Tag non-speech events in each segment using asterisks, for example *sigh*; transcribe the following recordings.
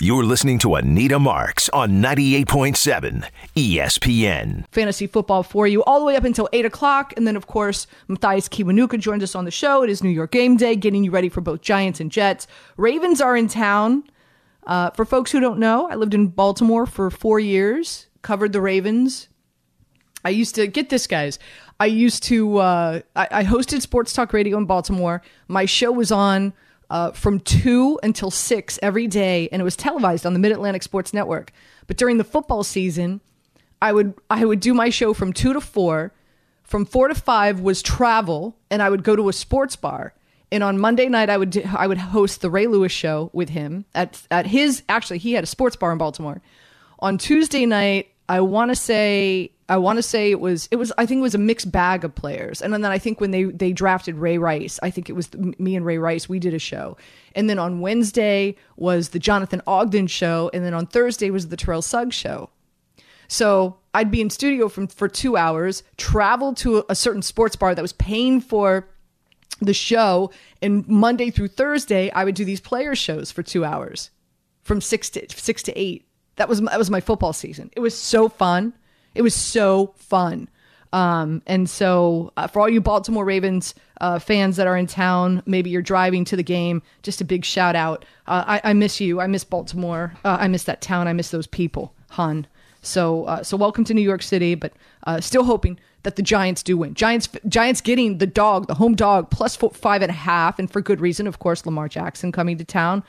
You're listening to Anita Marks on 98.7 ESPN. fantasy football for you all the way up until 8 o'clock. And then, of course, Mathias Kiwanuka joins us on the show. It is New York game day, getting you ready for both Giants and Jets. Ravens are in town. Uh, for folks who don't know, I lived in Baltimore for four years, covered the Ravens. I used to get this, guys. I used to, uh, I, I hosted Sports Talk Radio in Baltimore. My show was on uh, from 2 until 6 every day, and it was televised on the Mid Atlantic Sports Network. But during the football season, I would I would do my show from 2 to 4. From 4 to 5 was travel, and I would go to a sports bar. And on Monday night, I would do, I would host the Ray Lewis show with him at at his actually he had a sports bar in Baltimore. On Tuesday night, I want to say I want to say it was it was I think it was a mixed bag of players. And then I think when they they drafted Ray Rice, I think it was me and Ray Rice we did a show. And then on Wednesday was the Jonathan Ogden show, and then on Thursday was the Terrell Suggs show. So I'd be in studio from for two hours, travel to a, certain sports bar that was paying for the show, and Monday through Thursday I would do these player shows for two hours, from six to six to eight. That was that was my football season. It was so fun. It was so fun. Um, and so uh, for all you Baltimore Ravens uh, fans that are in town, maybe you're driving to the game, just a big shout out. Uh, I, I miss you. I miss Baltimore. Uh, I miss that town. I miss those people, hun. So uh, so welcome to New York City, but uh, still hoping that the Giants do win. Giants Giants getting the dog, the home dog, plus four, five and a half, and for good reason. Of course, Lamar Jackson coming to town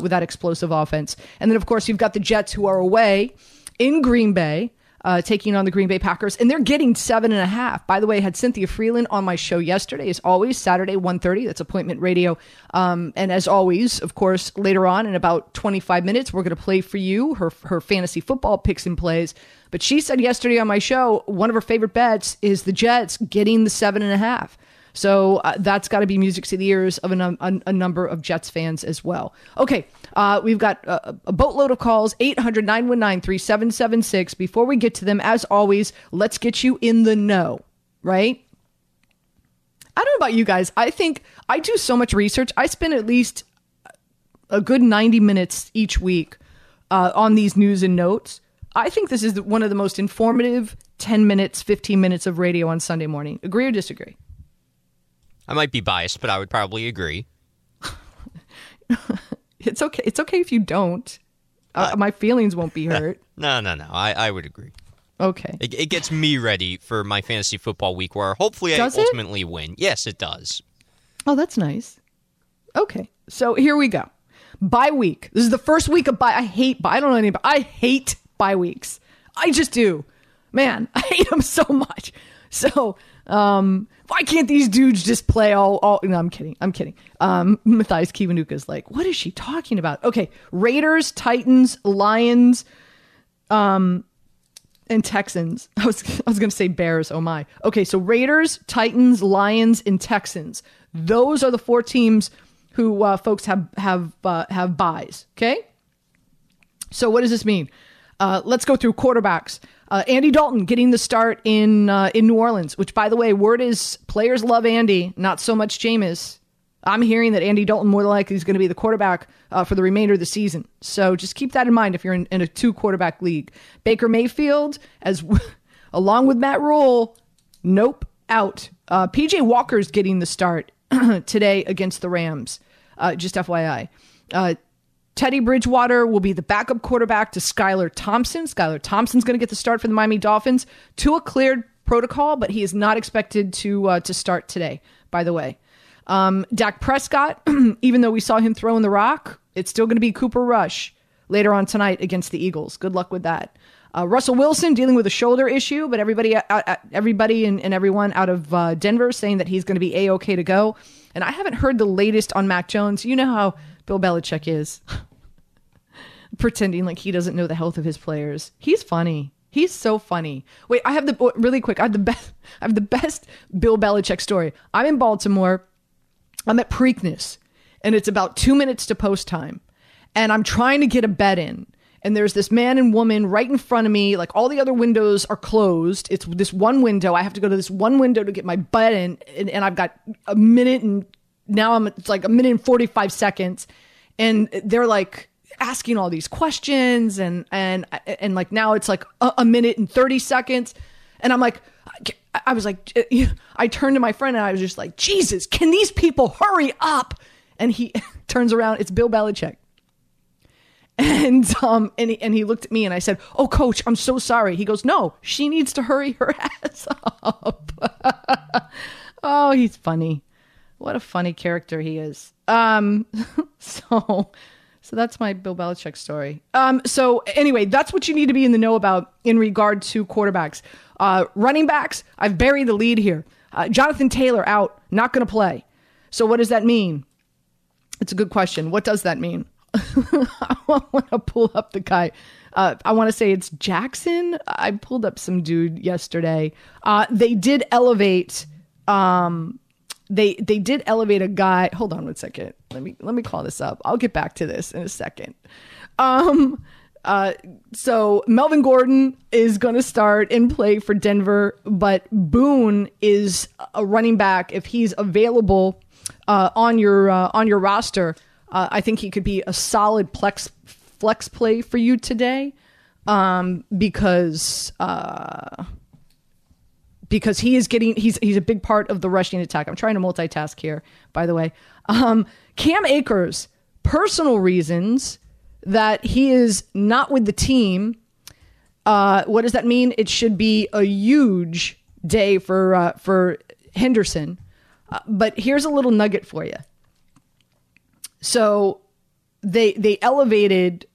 with that explosive offense, and then of course you've got the Jets who are away in Green Bay. Uh, taking on the Green Bay Packers, and they're getting seven and a half. By the way, I had Cynthia Frelund on my show yesterday, as always, Saturday, 1.30. That's appointment radio. Um, and as always, of course, later on in about 25 minutes, we're going to play for you her, her fantasy football picks and plays. But she said yesterday on my show, one of her favorite bets is the Jets getting the seven and a half. So uh, that's got to be music to the ears of a, a number of Jets fans as well. Okay, uh, we've got a, a boatload of calls 800 919 3776. Before we get to them, as always, let's get you in the know, right? I don't know about you guys. I think I do so much research. I spend at least a good 90 minutes each week uh, on these news and notes. I think this is one of the most informative 10 minutes, 15 minutes of radio on Sunday morning. Agree or disagree? I might be biased, but I would probably agree. *laughs* It's okay. It's okay if you don't. Uh, my feelings won't be *laughs* hurt. No, no, no. I, I would agree. Okay. It, it gets me ready for my fantasy football week where hopefully Does I it? ultimately win. Yes, it does. Oh, that's nice. Okay. So here we go. Bye week. This is the first week of bye. I hate bye. I don't know anybody. I hate bye weeks. I just do. Man, *laughs* I hate them so much. So, um, why can't these dudes just play all, all no, I'm kidding. I'm kidding. Um, Mathias is like, what is she talking about? Okay. Raiders, Titans, Lions, um, and Texans. *laughs* I was I was going to say Bears. Oh my. Okay, so Raiders, Titans, Lions, and Texans. Those are the four teams who uh, folks have have uh, have buys. Okay. So what does this mean? Uh, let's go through quarterbacks. Uh, Andy Dalton getting the start in uh, in New Orleans, which by the way, word is players love Andy, not so much Jameis. I'm hearing that Andy Dalton more than likely is going to be the quarterback uh, for the remainder of the season. So just keep that in mind if you're in, in a two quarterback league. Baker Mayfield, as *laughs* along with Matt Rhule, nope, out. Uh, PJ Walker's getting the start *clears throat* today against the Rams. Uh, just FYI. Teddy Bridgewater will be the backup quarterback to Skylar Thompson. Skylar Thompson's going to get the start for the Miami Dolphins. Tua cleared protocol, but he is not expected to uh, to start today. By the way, um, Dak Prescott, *clears throat* even though we saw him throwing the rock, it's still going to be Cooper Rush later on tonight against the Eagles. Good luck with that. Uh, Russell Wilson dealing with a shoulder issue, but everybody, uh, uh, everybody, and, and everyone out of uh, Denver saying that he's going to be a okay to go. And I haven't heard the latest on Mac Jones. You know how Bill Belichick is. *laughs* pretending like he doesn't know the health of his players. He's funny. He's so funny. Wait, I have the really quick. I have the best. I have the best Bill Belichick story. I'm in Baltimore. I'm at Preakness, and it's about two minutes to post time, and I'm trying to get a bet in. And there's this man and woman right in front of me. Like all the other windows are closed. It's this one window. I have to go to this one window to get my bet in, and, and I've got a minute and now I'm it's like a minute and 45 seconds, and they're like asking all these questions and and and like now it's like a, a minute and 30 seconds. And i'm like i was like i turned to my friend and i was just like jesus can these people hurry up? And he *laughs* turns around it's bill belichick. And um and he, and he looked at me and i said oh coach i'm so sorry. He goes no she needs to hurry her *laughs* ass up. *laughs* Oh he's funny. What a funny character he is. Um so so that's my Bill Belichick story. Um, so anyway, that's what you need to be in the know about in regard to quarterbacks. Uh, running backs, I've buried the lead here. Uh, Jonathan Taylor out, not going to play. So what does that mean? It's a good question. What does that mean? *laughs* I want to pull up the guy. Uh, I want to say it's Jackson. I pulled up some dude yesterday. Uh, they did elevate. Um, they they did elevate a guy. Hold on one second. Let me let me call this up. I'll get back to this in a second. Um uh so Melvin Gordon is going to start and play for Denver, but Boone is a running back if he's available uh, on your uh, on your roster. Uh, I think he could be a solid flex flex play for you today um, because uh, because he is getting he's he's a big part of the rushing attack. I'm trying to multitask here, by the way. Um, Cam Akers, personal reasons that he is not with the team. Uh, what does that mean? It should be a huge day for uh, for Henderson. Uh, but here's a little nugget for you. So they they elevated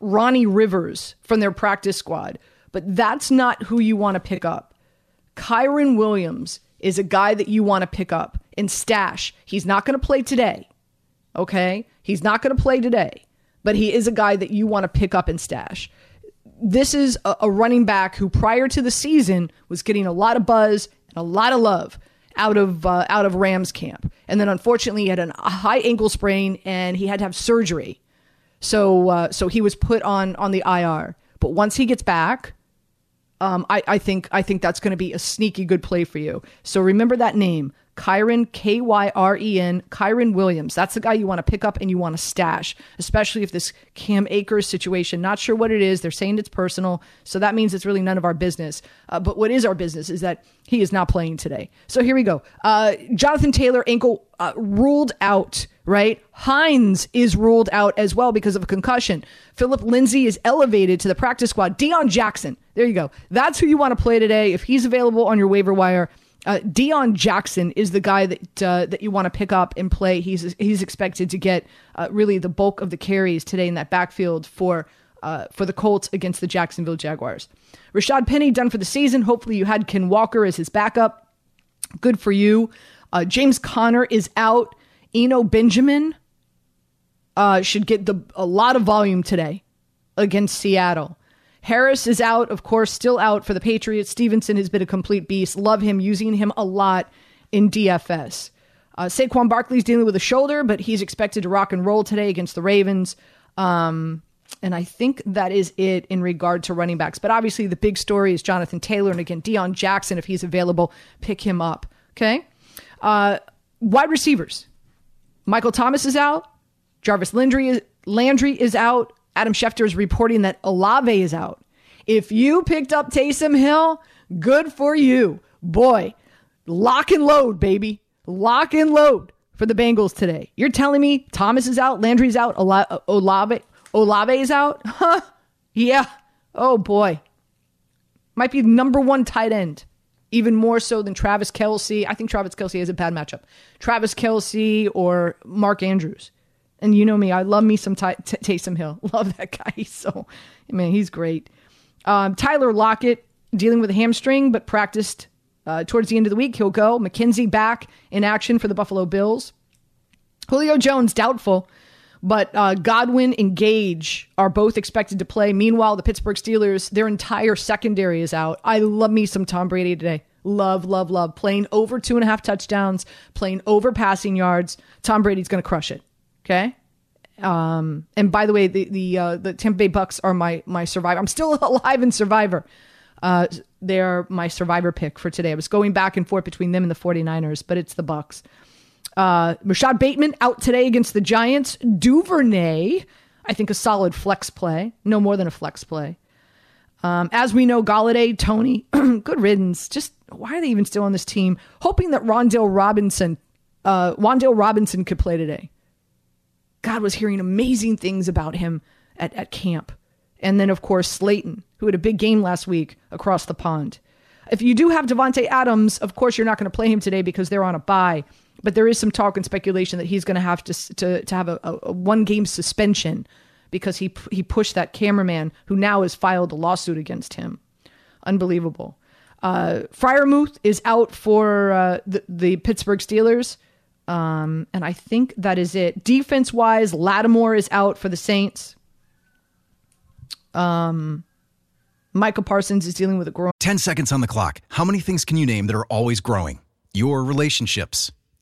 Ronnie Rivers from their practice squad, but that's not who you want to pick up. Kyren Williams is a guy that you want to pick up and stash. He's not going to play today. Okay? He's not going to play today, but he is a guy that you want to pick up and stash. This is a, a running back who prior to the season was getting a lot of buzz and a lot of love out of uh, out of Rams camp. And then unfortunately he had an, a high ankle sprain and he had to have surgery. So uh, so he was put on on the IR. But once he gets back, um, I, I think I think that's going to be a sneaky good play for you. So remember that name, Kyren K Y R E N, Kyren Williams. That's the guy you want to pick up and you want to stash, especially if this Cam Akers situation. Not sure what it is. They're saying it's personal, so that means it's really none of our business. Uh, but what is our business is that he is not playing today. So here we go. Uh, Jonathan Taylor ankle uh, ruled out right? Hines is ruled out as well because of a concussion. Phillip Lindsay is elevated to the practice squad. Deon Jackson, there you go. That's who you want to play today. If he's available on your waiver wire, uh, Deon Jackson is the guy that uh, that you want to pick up and play. He's he's expected to get uh, really the bulk of the carries today in that backfield for uh, for the Colts against the Jacksonville Jaguars. Rashad Penny done for the season. Hopefully, you had Ken Walker as his backup. Good for you. Uh, James Conner is out. Eno Benjamin uh, should get the a lot of volume today against Seattle. Harris is out, of course, still out for the Patriots. Stevenson has been a complete beast. Love him, using him a lot in DFS. Uh, Saquon Barkley's dealing with a shoulder, but he's expected to rock and roll today against the Ravens. Um, and I think that is it in regard to running backs. But obviously, the big story is Jonathan Taylor. And again, Deon Jackson, if he's available, pick him up. Okay. Uh, wide receivers. Michael Thomas is out. Jarvis Landry is, Landry is out. Adam Schefter is reporting that Olave is out. If you picked up Taysom Hill, good for you. Boy, lock and load, baby. Lock and load for the Bengals today. You're telling me Thomas is out, Landry's out, Olave, Olave is out? *laughs* Huh? Yeah. Oh boy. Might be number one tight end even more so than Travis Kelce. I think Travis Kelce has a bad matchup. Travis Kelce or Mark Andrews. And you know me, I love me some Ty- T- Taysom Hill. *laughs* Love that guy. So, man, he's great. Um, Tyler Lockett dealing with a hamstring, but practiced uh, towards the end of the week. He'll go. McKenzie back in action for the Buffalo Bills. Julio Jones doubtful. But uh, Godwin and Gage are both expected to play. Meanwhile, the Pittsburgh Steelers, their entire secondary is out. I love me some Tom Brady today. Love, love, love. Playing over two and a half touchdowns, playing over passing yards. Tom Brady's going to crush it. Okay. Um, and by the way, the the uh, the Tampa Bay Bucks are my my survivor. I'm still *laughs* alive in Survivor. Uh, they're my survivor pick for today. I was going back and forth between them and the 49ers, but it's the Bucks. Uh, Rashod Bateman out today against the Giants. Duvernay, I think a solid flex play, no more than a flex play. Um, as we know, Golladay, Tony, *clears throat* good riddance. Just why are they even still on this team? Hoping that Rondale Robinson, uh, Wandale Robinson could play today. God was hearing amazing things about him at, at camp. And then, of course, Slayton, who had a big game last week across the pond. If you do have Davante Adams, of course, you're not going to play him today because they're on a bye. But there is some talk and speculation that he's going to have to to, to have a, a one game suspension because he he pushed that cameraman who now has filed a lawsuit against him. Unbelievable. Uh, Freiermuth is out for uh, the, the Pittsburgh Steelers. Um, and I think that is it. Defense wise, Lattimore is out for the Saints. Um, Michael Parsons is dealing with a groin. 10 seconds on the clock. How many things can you name that are always growing? Your relationships,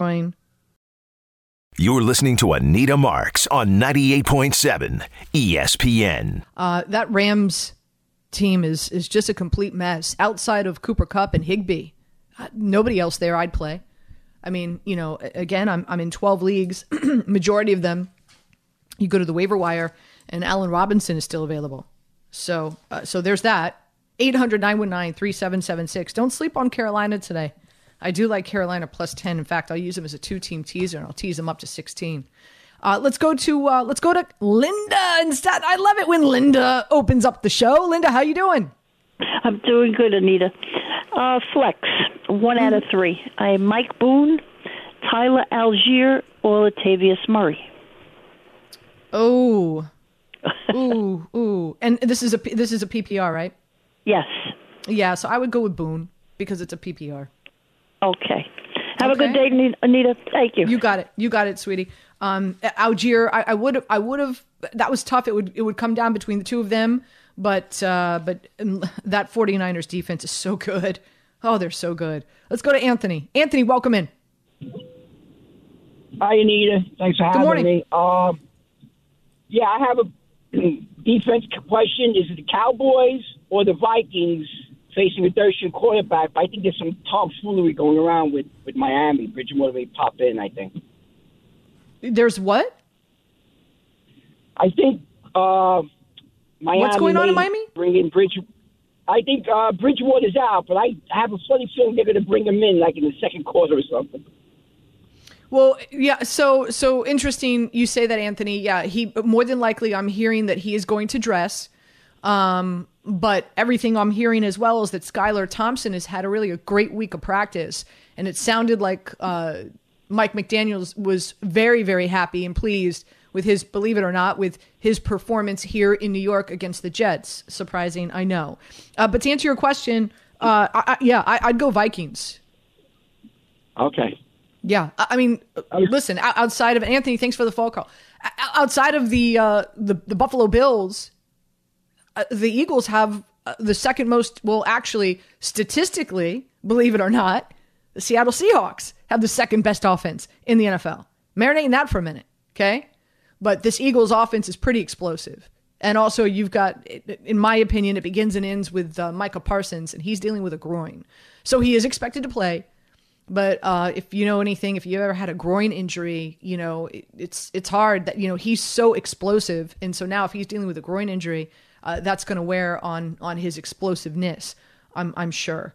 Groin. You're listening to Anita Marks on 98.7 ESPN. Uh, that Rams team is is just a complete mess. Outside of Cooper Kupp and Higbee, uh, nobody else there I'd play. I mean, you know, again, I'm I'm in 12 leagues. *clears throat* Majority of them, you go to the waiver wire, and Allen Robinson is still available. So uh, so there's that. 800-919-3776. Don't sleep on Carolina today. I do like Carolina plus 10. In fact, I'll use them as a two-team teaser, and I'll tease them up to 16. Uh, let's go to uh, let's go to Linda instead. I love it when Linda opens up the show. Linda, how you doing? I'm doing good, Anita. Uh, flex, one out of three. I have Mike Boone, Tyler Allgeier, or Latavius Murray. Oh, *laughs* ooh, ooh, and this is a this is a PPR, right? Yes. Yeah, so I would go with Boone because it's a PPR. Okay. Have a good day, Anita. Thank you. You got it. You got it, sweetie. Um, Allgeier, I, I would, I would have. That was tough. It would, it would come down between the two of them. But, uh, but um, *laughs* that 49ers defense is so good. Oh, they're so good. Let's go to Anthony. Anthony, welcome in. Hi, Anita. Thanks for having morning. me. Um, yeah, I have a *clears throat* defense question. Is it the Cowboys or the Vikings facing a third string quarterback? I think there's some tomfoolery going around with, with Miami. Bridgewater may pop in, I think. There's what? I think uh, Miami What's going on in Miami? Bring in Bridge. I think uh, Bridgewater's out, but I have a funny feeling they're going to bring him in like in the second quarter or something. Well, yeah. So, so interesting. You say that, Anthony. Yeah, he more than likely. I'm hearing that he is going to dress. Um, but everything I'm hearing as well is that Skylar Thompson has had a really a great week of practice, and it sounded like uh, Mike McDaniel's was very, very happy and pleased with his, believe it or not, with his performance here in New York against the Jets. Surprising, I know. Uh, but to answer your question, uh, I, I, yeah, I, I'd go Vikings. Okay. Yeah, I I mean, listen. Outside of Anthony, thanks for the phone call. Outside of the uh, the, the Buffalo Bills, the Eagles have uh, the second most. Well, actually, statistically, believe it or not, The Seattle Seahawks have the second best offense in the NFL. Marinating that for a minute, okay? But this Eagles offense is pretty explosive. And also, you've got, in my opinion, it begins and ends with uh, Micah Parsons, and he's dealing with a groin. So he is expected to play. But uh, if you know anything, if you ever had a groin injury, you know it, it's it's hard that you know he's so explosive, and so now if he's dealing with a groin injury, uh, that's going to wear on on his explosiveness. I'm I'm sure.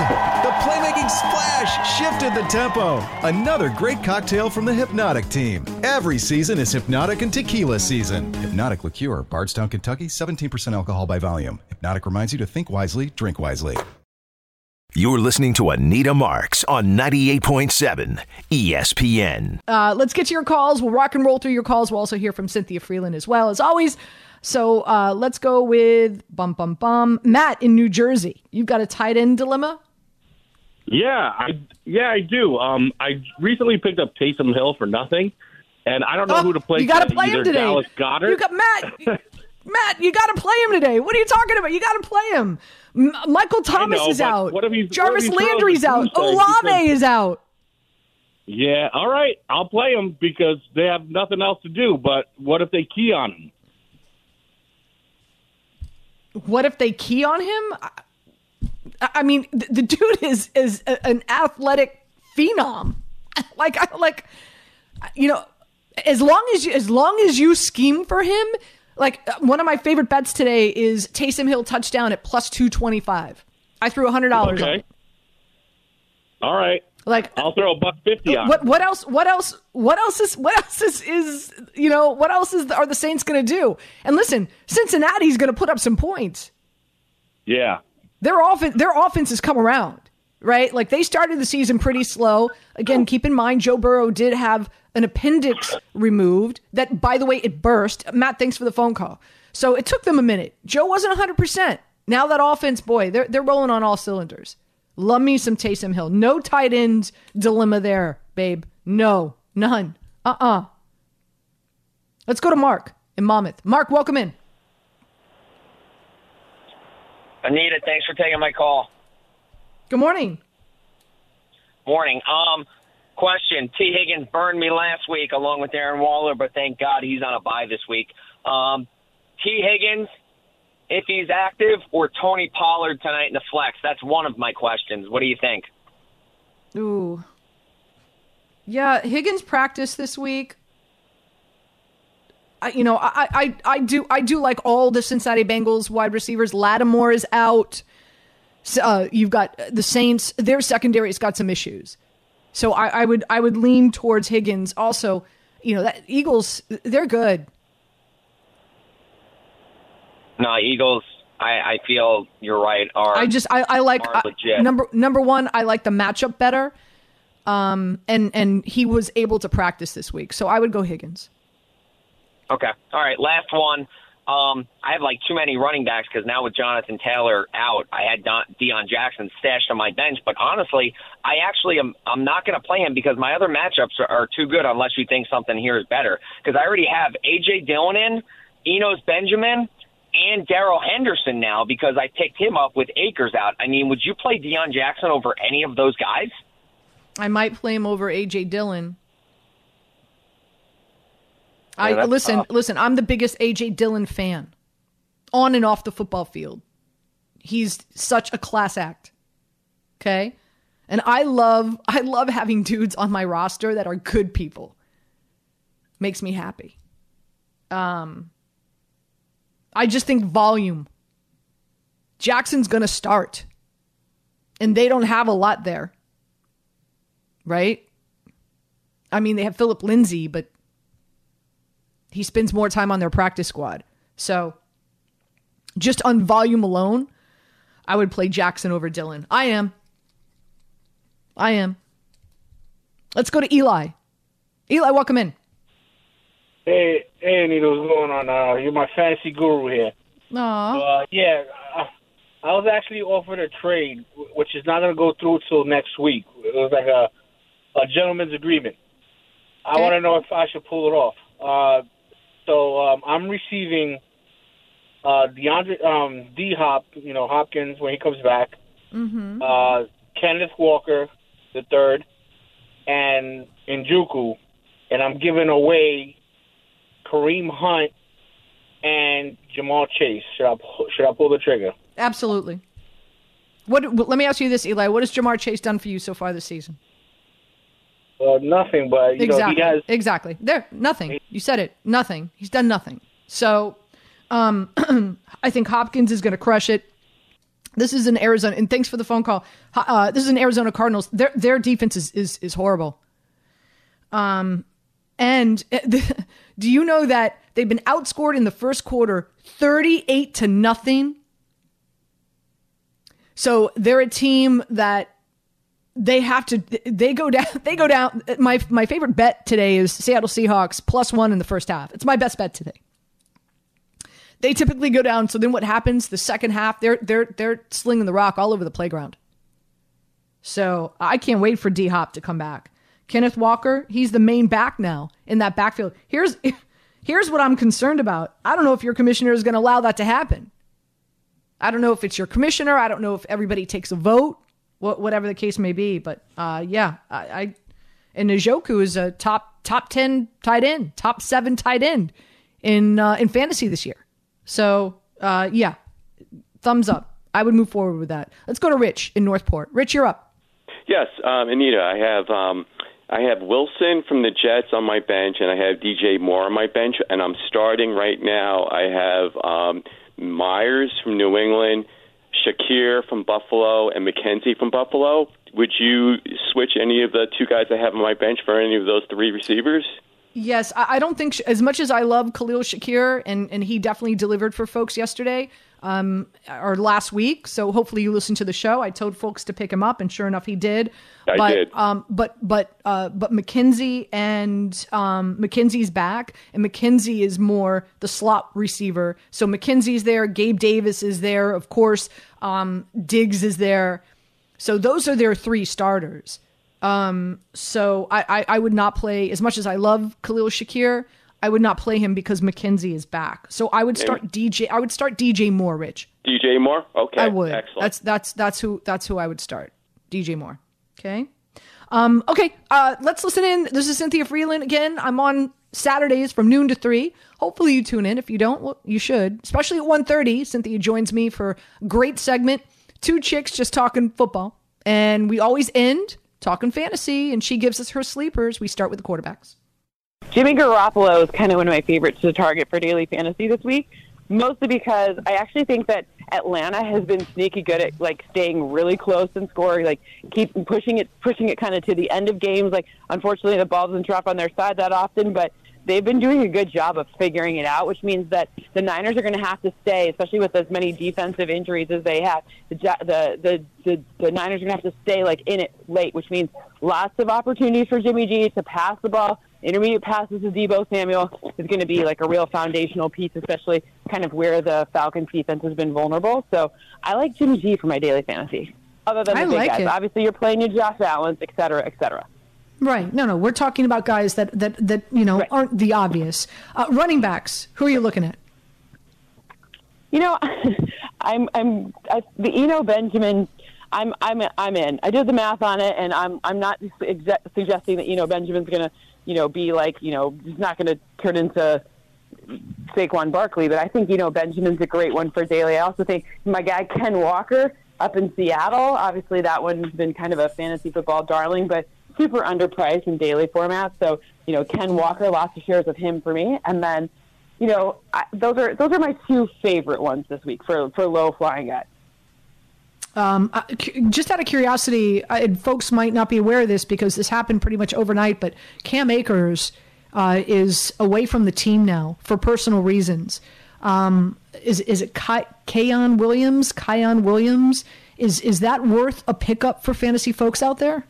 The playmaking splash shifted the tempo. Another great cocktail from the Hpnotiq team. Every season is Hpnotiq and Tequila season. Hpnotiq Liqueur, Bardstown, Kentucky, 17% alcohol by volume. Hpnotiq reminds you to think wisely, drink wisely. You're listening to Anita Marks on 98.7 ESPN. Uh, let's get to your calls. We'll rock and roll through your calls. We'll also hear from Cynthia Frelund as well, as always. So uh, let's go with bum bum bum. Matt in New Jersey. You've got a tight end dilemma. Yeah, I yeah I do. Um, I recently picked up Taysom Hill for nothing, and I don't know Oh, who to play. You got to play him today. Dallas Goedert. You got Matt. *laughs* Matt, you got to play him today. What are you talking about? You got to play him. M- Michael Thomas know, is out. what what if Jarvis he throws Landry's out. Olave because- is out. yeah, all right, I'll play him because they have nothing else to do. But what if they key on him? What if they key on him? I, mean, the, the dude is is a, an athletic phenom. *laughs* like, I, like, you know, as long as you, as long as you scheme for him, like uh, one of my favorite bets today is Taysom Hill touchdown at plus two twenty five. I threw a hundred dollars Okay. All right. Like I'll throw a buck fifty on. what what else what else what else is what else is is you know what else is are the Saints going to do? And listen, Cincinnati's going to put up some points. Yeah. Their offense their offense has come around, right? Like they started the season pretty slow. Again, keep in mind Joe Burrow did have an appendix removed that by the way it burst. Matt, thanks for the phone call. So it took them a minute. Joe wasn't 100%. Now that offense, boy, they're they're rolling on all cylinders. Love me some Taysom Hill. No tight end dilemma there, babe. No, none. Uh uh Let's go to Mark in Monmouth. Mark, welcome in. Anita, thanks for taking my call. Good morning. Morning. Um, question: T. Higgins burned me last week along with Darren Waller, but thank God he's on a bye this week. Um, T. Higgins, if he's active, or Tony Pollard tonight in the flex. That's one of my questions. What do you think? Ooh. Yeah, Higgins practiced this week. I, you know, I, I, I do, I do like all the Cincinnati Bengals wide receivers. Lattimore is out. Uh, you've got the Saints. Their secondary's got some issues. So I, I would, I would lean towards Higgins. Also, you know, that Eagles, they're good. No, Eagles. I, I feel you're right. Are I just, I, I like I- number number one. I like the matchup better. Um, and and he was able to practice this week, so I would go Higgins. Okay. All right. Last one. Um, I have like too many running backs because now with Jonathan Taylor out, I had Don, Deon Jackson stashed on my bench. But honestly, I actually am. I'm not going to play him because my other matchups are, are too good. Unless you think something here is better, because I already have AJ Dillon in, Enos Benjamin, and Darrell Henderson now because I picked him up with Akers out. I mean, would you play Deon Jackson over any of those guys? I might play him over AJ Dillon. I listen, tough. listen. I'm the biggest AJ Dillon fan, on and off the football field. He's such a class act. Okay, and I love, *laughs* I love having dudes on my roster that are good people. Makes me happy. Um, I just think volume. Jackson's going to start, and they don't have a lot there, right? I mean, they have Phillip Lindsay, but he spends more time on their practice squad. So, just on volume alone, I would play Jackson over Dillon. I am. I am. Let's go to Eli. Eli, welcome in. Hey, hey, Anita, what's going on? Uh, you're my fantasy guru here. Aw. Uh, yeah, uh, I was actually offered a trade, which is not going to go through till next week. It was like a, a gentleman's agreement. I want to know if I should pull it off. Uh, so um, I'm receiving uh, DeAndre um, D Hop, you know Hopkins when he comes back, Mm-hmm. uh, Kenneth Walker the third, and Njoku, and I'm giving away Kareem Hunt and Jamal Chase. Should I should I pull the trigger? Absolutely. What? Let me ask you this, Eli. What has Ja'Marr Chase done for you so far this season? Uh, nothing, but you exactly. know he has. exactly. There, nothing. You said it. Nothing. He's done nothing. So, um, *clears throat* I think Hopkins is going to crush it. This is an Arizona, and thanks for the phone call. Uh, this is an Arizona Cardinals. Their their defense is is, is horrible. Um, and *laughs* do you know that they've been outscored in the first quarter, thirty eight to nothing. So they're a team that they have to they go down *laughs* they go down my my favorite bet today is Seattle Seahawks plus 1 in the first half. It's my best bet today. They typically go down so then what happens the second half they're they're they're slinging the rock all over the playground. So, I can't wait for D Hop to come back. Kenneth Walker, he's the main back now in that backfield. Here's *laughs* here's what I'm concerned about. I don't know if your commissioner is going to allow that to happen. I don't know if it's your commissioner. I don't know if everybody takes a vote, whatever the case may be. But uh, yeah, I, I and Njoku is a top top ten tight end, top seven tight end in uh, in fantasy this year. So uh, yeah, thumbs up. I would move forward with that. Let's go to Rich in Northport. Rich, you're up. Yes, um, Anita, I have um, I have Wilson from the Jets on my bench, and I have DJ Moore on my bench, and I'm starting right now. I have um, Meyers from New England, Shakir from Buffalo, and McKenzie from Buffalo. Would you switch any of the two guys I have on my bench for any of those three receivers? Yes, I, don't think as much as I love Khalil Shakir, and and he definitely delivered for folks yesterday, um, or last week. So hopefully you listened to the show. I told folks to pick him up, and sure enough, he did. I but, did. Um, but but uh, but McKenzie and um, McKenzie's back, and McKenzie is more the slot receiver. So McKenzie's there. Gabe Davis is there, of course. Um, Diggs is there. So those are their three starters. Um, so I, I, I would not play as much as I love Khalil Shakir. I would not play him because McKenzie is back. So I would start DJ. I would start DJ Moore, Rich. DJ Moore? Okay, I would. excellent. That's that's that's who that's who I would start. DJ Moore. Okay. Um, okay. Uh, let's listen in. This is Cynthia Frelund again. I'm on Saturdays from noon to three. Hopefully you tune in. If you don't, well, you should. Especially at 1.30. Cynthia joins me for a great segment. Two chicks just talking football, and we always end talking fantasy. And she gives us her sleepers. We start with the quarterbacks. Jimmy Garoppolo is kind of one of my favorites to target for daily fantasy this week, mostly because I actually think that Atlanta has been sneaky good at like staying really close and scoring, like keep pushing it, pushing it kind of to the end of games. Like unfortunately, the ball doesn't drop on their side that often, but they've been doing a good job of figuring it out, which means that the Niners are going to have to stay, especially with as many defensive injuries as they have. The the the the, the Niners are going to have to stay like in it late, which means lots of opportunities for Jimmy G to pass the ball. Intermediate passes to Deebo Samuel is going to be like a real foundational piece, especially kind of where the Falcons defense has been vulnerable. So I like Jimmy G for my daily fantasy. Other than the I big like guys, it. obviously you're playing your Josh Allen's, et cetera, et cetera. Right. No, no. We're talking about guys that that that you know aren't the obvious uh, running backs. Who are you looking at? You know, *laughs* I'm I'm I, the Eno Benjamin. I'm I'm I'm in. I did the math on it, and I'm I'm not exe- suggesting that Eno Benjamin's going to you know be like you know he's not going to turn into Saquon Barkley, but I think you know Benjamin's a great one for daily. I also think my guy Ken Walker up in Seattle. Obviously, that one's been kind of a fantasy football darling, but super underpriced in daily format. So you know Ken Walker, lots of shares of him for me, and then you know, I, those are those are my two favorite ones this week for for low flying guys. Um, uh, just out of curiosity, uh, and folks might not be aware of this because this happened pretty much overnight, but Cam Akers uh, is away from the team now for personal reasons. Um, is is it Kayon Williams? Kyon Williams? Is is that worth a pickup for fantasy folks out there?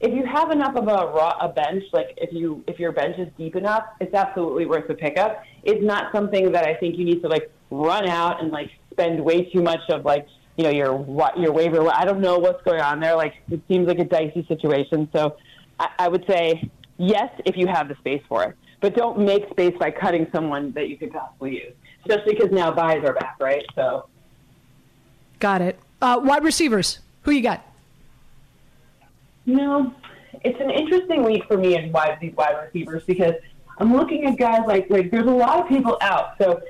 If you have enough of a raw a bench, like if you if your bench is deep enough, it's absolutely worth a pickup. It's not something that I think you need to like run out and like spend way too much of like you know your your waiver. I don't know what's going on there. Like it seems like a dicey situation. So I, I would say yes if you have the space for it, but don't make space by cutting someone that you could possibly use. Especially because now buys are back, right? So Got it. Uh, wide receivers. Who you got? You know, it's an interesting week for me in wide these wide receivers because I'm looking at guys like like there's a lot of people out. So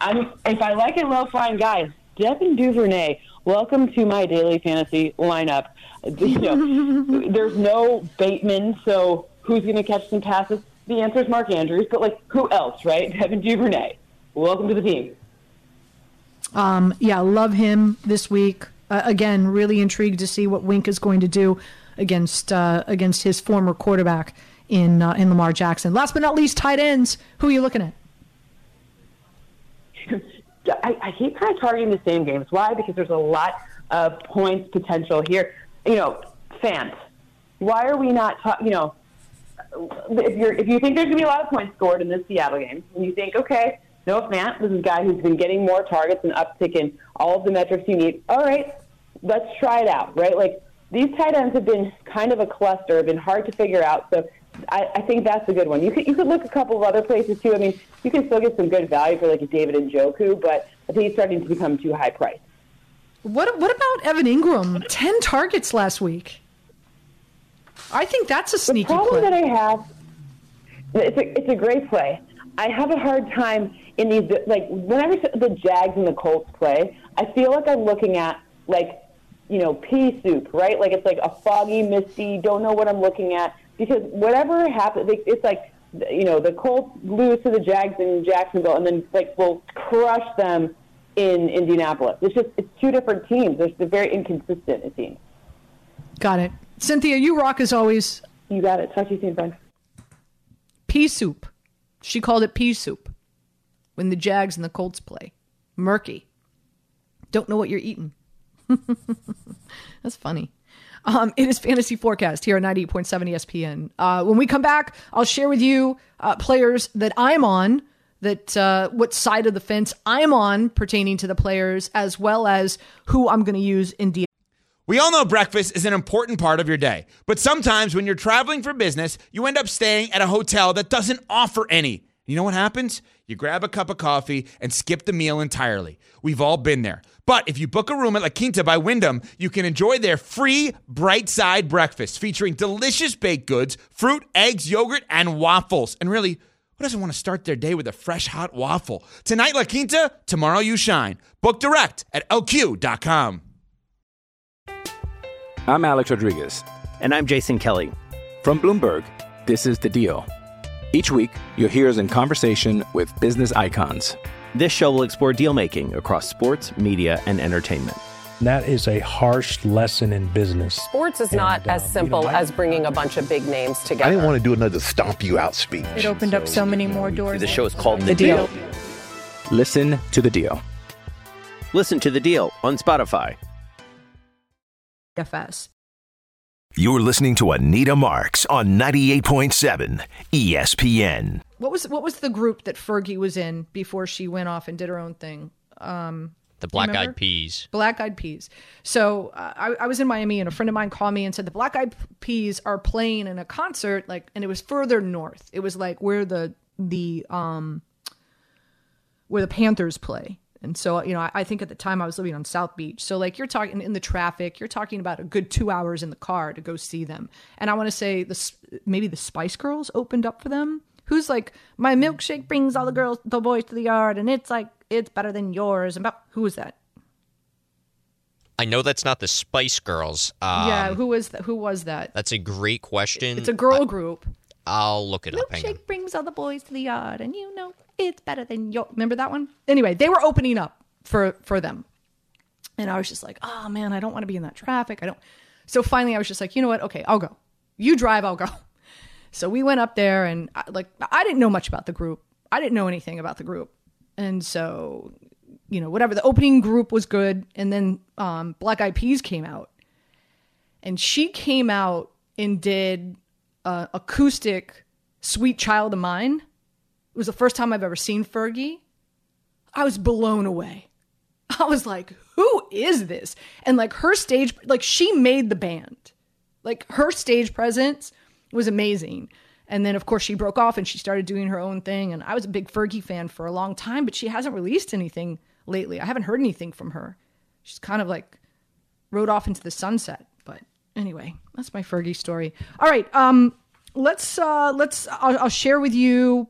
I'm if I like a low flying guy, Devin Duvernay, welcome to my daily fantasy lineup. *laughs* You know, there's no Bateman, so who's going to catch some passes? The answer is Mark Andrews, but like who else, right? *laughs* Devin Duvernay, welcome to the team. Um, yeah, love him this week. Uh, again, really intrigued to see what Wink is going to do against uh, against his former quarterback in uh, in Lamar Jackson. Last but not least, tight ends. Who are you looking at? I, I keep kind of targeting the same games. Why? Because there's a lot of points potential here. You know, Fant. Why are we not? Ta- you know, if you're if you think there's going to be a lot of points scored in this Seattle game, and you think, okay, Noah Fant, this is a guy who's been getting more targets and uptick in all of the metrics you need. All right, let's try it out. Right, like these tight ends have been kind of a cluster, been hard to figure out. So I, I think that's a good one. You could you could look a couple of other places too. I mean, you can still get some good value for like a David Njoku, but I think he's starting to become too high priced. What what about Evan Engram? Ten targets last week. I think that's a sneaky the problem play. that I have, it's a, it's a great play. I have a hard time in these like whenever the Jags and the Colts play, I feel like I'm looking at like you know pea soup, right? Like it's like a foggy, misty, don't know what I'm looking at because whatever happens, like, it's like you know the Colts lose to the Jags in Jacksonville, and then like will crush them in Indianapolis. It's just it's two different teams. They're, very inconsistent. It seems. Got it. Cynthia, you rock as always. You got it. Talk to you soon, bye. Pea soup. She called it pea soup when the Jags and the Colts play. Murky. Don't know what you're eating. *laughs* That's funny. Um, it is Fantasy Forecast here on 98.7 ESPN. Uh, when we come back, I'll share with you uh, players that I'm on, that uh, what side of the fence I'm on pertaining to the players, as well as who I'm going to use in D. We all know breakfast is an important part of your day, but sometimes when you're traveling for business, you end up staying at a hotel that doesn't offer any. You know what happens? You grab a cup of coffee and skip the meal entirely. We've all been there. But if you book a room at La Quinta by Wyndham, you can enjoy their free bright side breakfast featuring delicious baked goods, fruit, eggs, yogurt, and waffles. And really, who doesn't want to start their day with a fresh hot waffle? Tonight, La Quinta, tomorrow, you shine. Book direct at lq.com. I'm Alex Rodriguez. And I'm Jason Kelly. From Bloomberg, this is The Deal. Each week, you'll hear us in conversation with business icons. This show will explore deal making across sports, media, and entertainment. That is a harsh lesson in business. Sports is not uh, as simple as bringing a bunch of big names together. I didn't want to do another stomp you out speech. It opened up so many more doors. The show is called The The, Deal. deal. Listen to The Deal. Listen to The Deal on Spotify. FS. You're listening to Anita Marks on 98.7 ESPN. What was what was the group that Fergie was in before she went off and did her own thing? Um, The Black? Eyed Peas. Black Eyed Peas. So uh, I, I was in Miami, and a friend of mine called me and said the Black Eyed Peas are playing in a concert, like, and it was further north. It was like where the the um where the Panthers play. And so, you know, I, I think at the time I was living on South Beach. So, like, you're talking in the traffic, you're talking about a good two hours in the car to go see them. And I want to say this maybe the Spice Girls opened up for them. Who's like, my milkshake brings all the girls, the boys to the yard, and it's like, it's better than yours. And about, who was that? I know that's not the Spice Girls. Um, yeah, who was that? Who was that? That's a great question. It's a girl group. I'll look it up. Milkshake brings all the boys to the yard, and you know it's better than your. Remember that one? Anyway, they were opening up for for them, and I was just like, oh man, I don't want to be in that traffic. I don't. So finally, I was just like, you know what? Okay, I'll go. You drive, I'll go. So we went up there, and I, like I didn't know much about the group. I didn't know anything about the group, and so you know whatever the opening group was good, and then um, Black Eyed Peas came out, and she came out and did uh, acoustic "Sweet Child of Mine." It was the first time I've ever seen Fergie. I was blown away. I was like, who is this? And like her stage, like she made the band. Like her stage presence was amazing. And then, of course, she broke off and she started doing her own thing. And I was a big Fergie fan for a long time, but she hasn't released anything lately. I haven't heard anything from her. She's kind of like rode off into the sunset. But anyway, that's my Fergie story. All right, um, let's uh, let's I'll, I'll share with you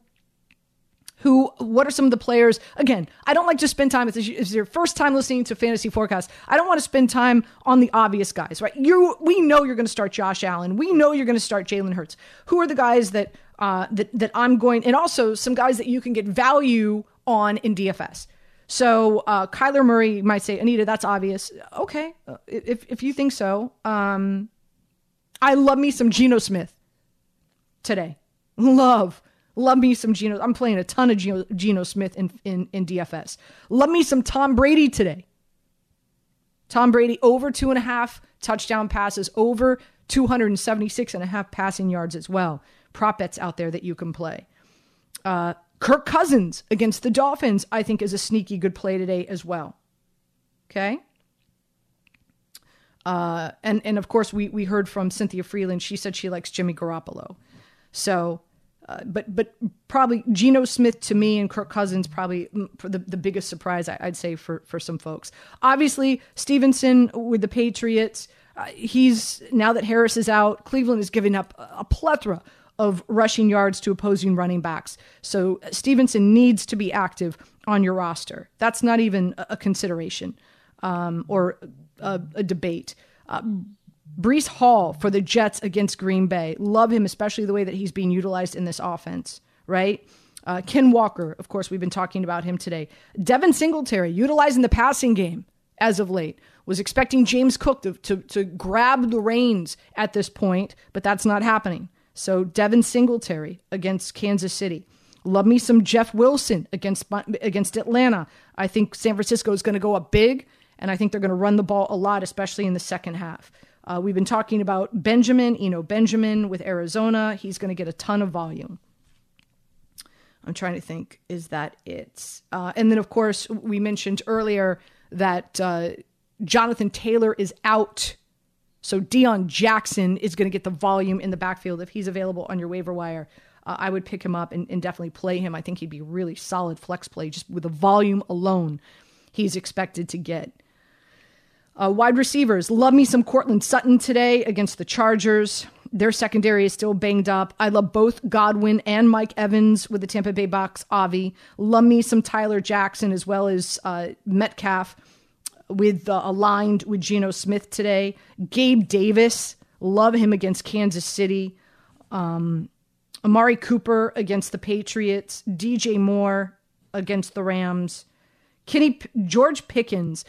who what are some of the players again i don't like to spend time if it's your first time listening to fantasy forecast i don't want to spend time on the obvious guys right you we know you're going to start josh allen we know you're going to start jalen hurts who are the guys that uh that that i'm going and also some guys that you can get value on in dfs so uh, Kyler Murray might say, Anita, that's obvious. Okay, uh, if if you think so. Um, I love me some Geno Smith today. Love Love me some Geno. I'm playing a ton of Geno, Geno Smith in, in, in DFS. Love me some Tom Brady today. Tom Brady over two and a half touchdown passes, over 276 and a half passing yards as well. Prop bets out there that you can play. Uh, Kirk Cousins against the Dolphins, I think, is a sneaky good play today as well. Okay. Uh, and and of course we we heard from Cynthia Frelund. She said she likes Jimmy Garoppolo. So, uh, but but probably Geno Smith to me and Kirk Cousins probably the, the biggest surprise I, would say for for some folks. Obviously Stevenson with the Patriots. Uh, he's now that Harris is out, Cleveland is giving up a, a plethora of rushing yards to opposing running backs. So Stevenson needs to be active on your roster. That's not even a, a consideration um, or a, a debate. Uh, Breece Hall for the Jets against Green Bay. Love him, especially the way that he's being utilized in this offense, right? Uh, Ken Walker, of course, we've been talking about him today. Devin Singletary, utilizing the passing game as of late, was expecting James Cook to, to, to grab the reins at this point, but that's not happening. So Devin Singletary against Kansas City. Love me some Jeff Wilson against against Atlanta. I think San Francisco is going to go up big, and I think they're going to run the ball a lot, especially in the second half. Uh, we've been talking about Benjamin, Eno Benjamin with Arizona. He's going to get a ton of volume. I'm trying to think, is that it? Uh, and then, of course, we mentioned earlier that uh, Jonathan Taylor is out. So Deon Jackson is going to get the volume in the backfield if he's available on your waiver wire. Uh, I would pick him up and, and, definitely play him. I think he'd be really solid flex play just with the volume alone he's expected to get. Uh, wide receivers, love me some Courtland Sutton today against the Chargers. Their secondary is still banged up. I love both Godwin and Mike Evans with the Tampa Bay Bucs. Avi, love me some Tyler Jackson as well as uh, Metcalf with uh, aligned with Geno Smith today. Gabe Davis, love him against Kansas City. Um, Amari Cooper against the Patriots. DJ Moore against the Rams. Kenny George Pickens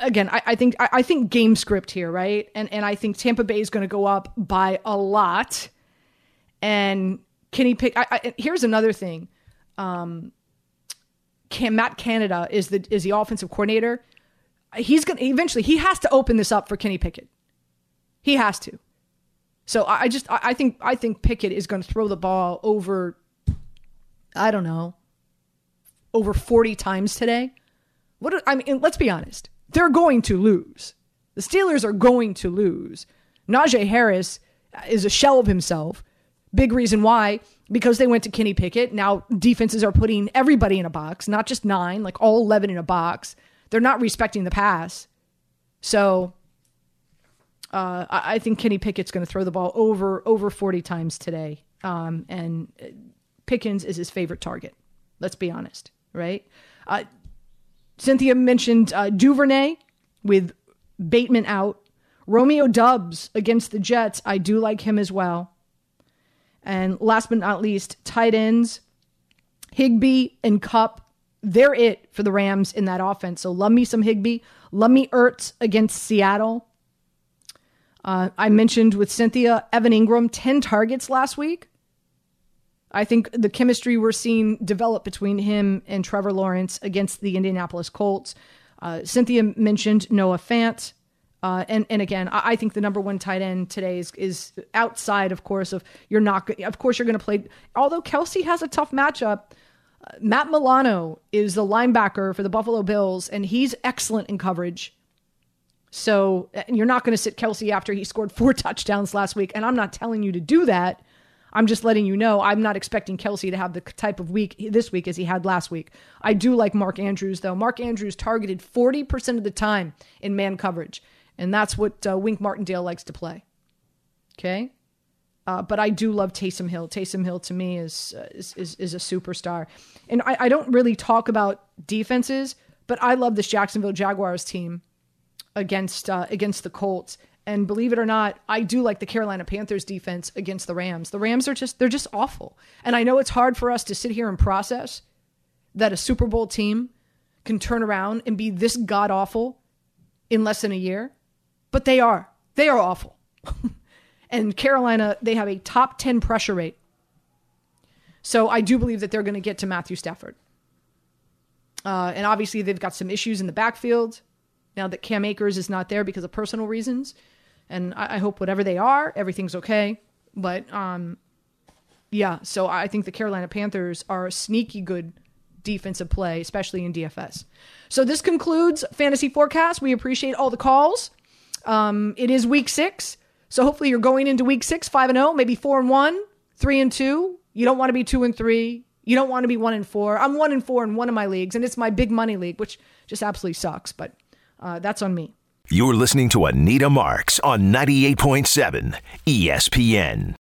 again, I, I think I, I, think game script here, right? And and I think Tampa Bay is going to go up by a lot. And can he pick? I, here's another thing. Um, can Matt Canada is the is the offensive coordinator. He's gonna eventually he has to open this up for Kenny Pickett. He has to. So I, just I, I think I think Pickett is going to throw the ball over. I don't know. Over forty times today. What I mean, let's be honest they're going to lose. The Steelers are going to lose. Najee Harris is a shell of himself. Big reason why, because they went to Kenny Pickett. Now defenses are putting everybody in a box, not just nine, like all 11 in a box. They're not respecting the pass. So uh, I think Kenny Pickett's going to throw the ball over over 40 times today. Um, and Pickens is his favorite target. Let's be honest, right? Uh, Cynthia mentioned uh, Duvernay with Bateman out. Romeo Doubs against the Jets. I do like him as well. And last but not least, tight ends, Higbee and Kupp, They're it for the Rams in that offense. So love me some Higbee. Love me Ertz against Seattle. Uh, I mentioned with Cynthia, Evan Engram, 10 targets last week. I think the chemistry we're seeing develop between him and Trevor Lawrence against the Indianapolis Colts. Uh, Cynthia mentioned Noah Fant. Uh, and and again, I, I, think the number one tight end today is is outside, of course, of you're not. Of course, you're going to play. Although Kelce has a tough matchup, uh, Matt Milano is the linebacker for the Buffalo Bills, and he's excellent in coverage. So you're not going to sit Kelce after he scored four *laughs* touchdowns last week, and I'm not telling you to do that. I'm just letting you know I'm not expecting Kelce to have the type of week this week as he had last week. I do like Mark Andrews, though. Mark Andrews targeted 40% of the time in man coverage, and that's what uh, Wink Martindale likes to play. Okay? Uh, but I do love Taysom Hill. Taysom Hill to me is, uh, is, is, is, a superstar. And I, I don't really talk about defenses, but I love this Jacksonville Jaguars team against uh, against the Colts. And believe it or not, I do like the Carolina Panthers defense against the Rams. The Rams are just they're just awful. And I know it's hard for us to sit here and process that a Super Bowl team can turn around and be this god awful in less than a year, but they are. They are awful. *laughs* and Carolina, they have a top 10 pressure rate. So I do believe that they're going to get to Matthew Stafford. Uh, and obviously, they've got some issues in the backfield now that Cam Akers is not there because of personal reasons and I, I hope whatever they are, everything's okay. But um, yeah, so I think the Carolina Panthers are a sneaky good defensive play, especially in DFS. So this concludes fantasy forecast. We appreciate all the calls. Um, it is week six, so hopefully you're going into week six five and zero, oh, maybe four and one, three and two. You don't want to be two and three. You don't want to be one and four. I'm one and four in one of my leagues, and it's my big money league, which just absolutely sucks. But uh, that's on me. You're listening to Anita Marks on 98.7 ESPN.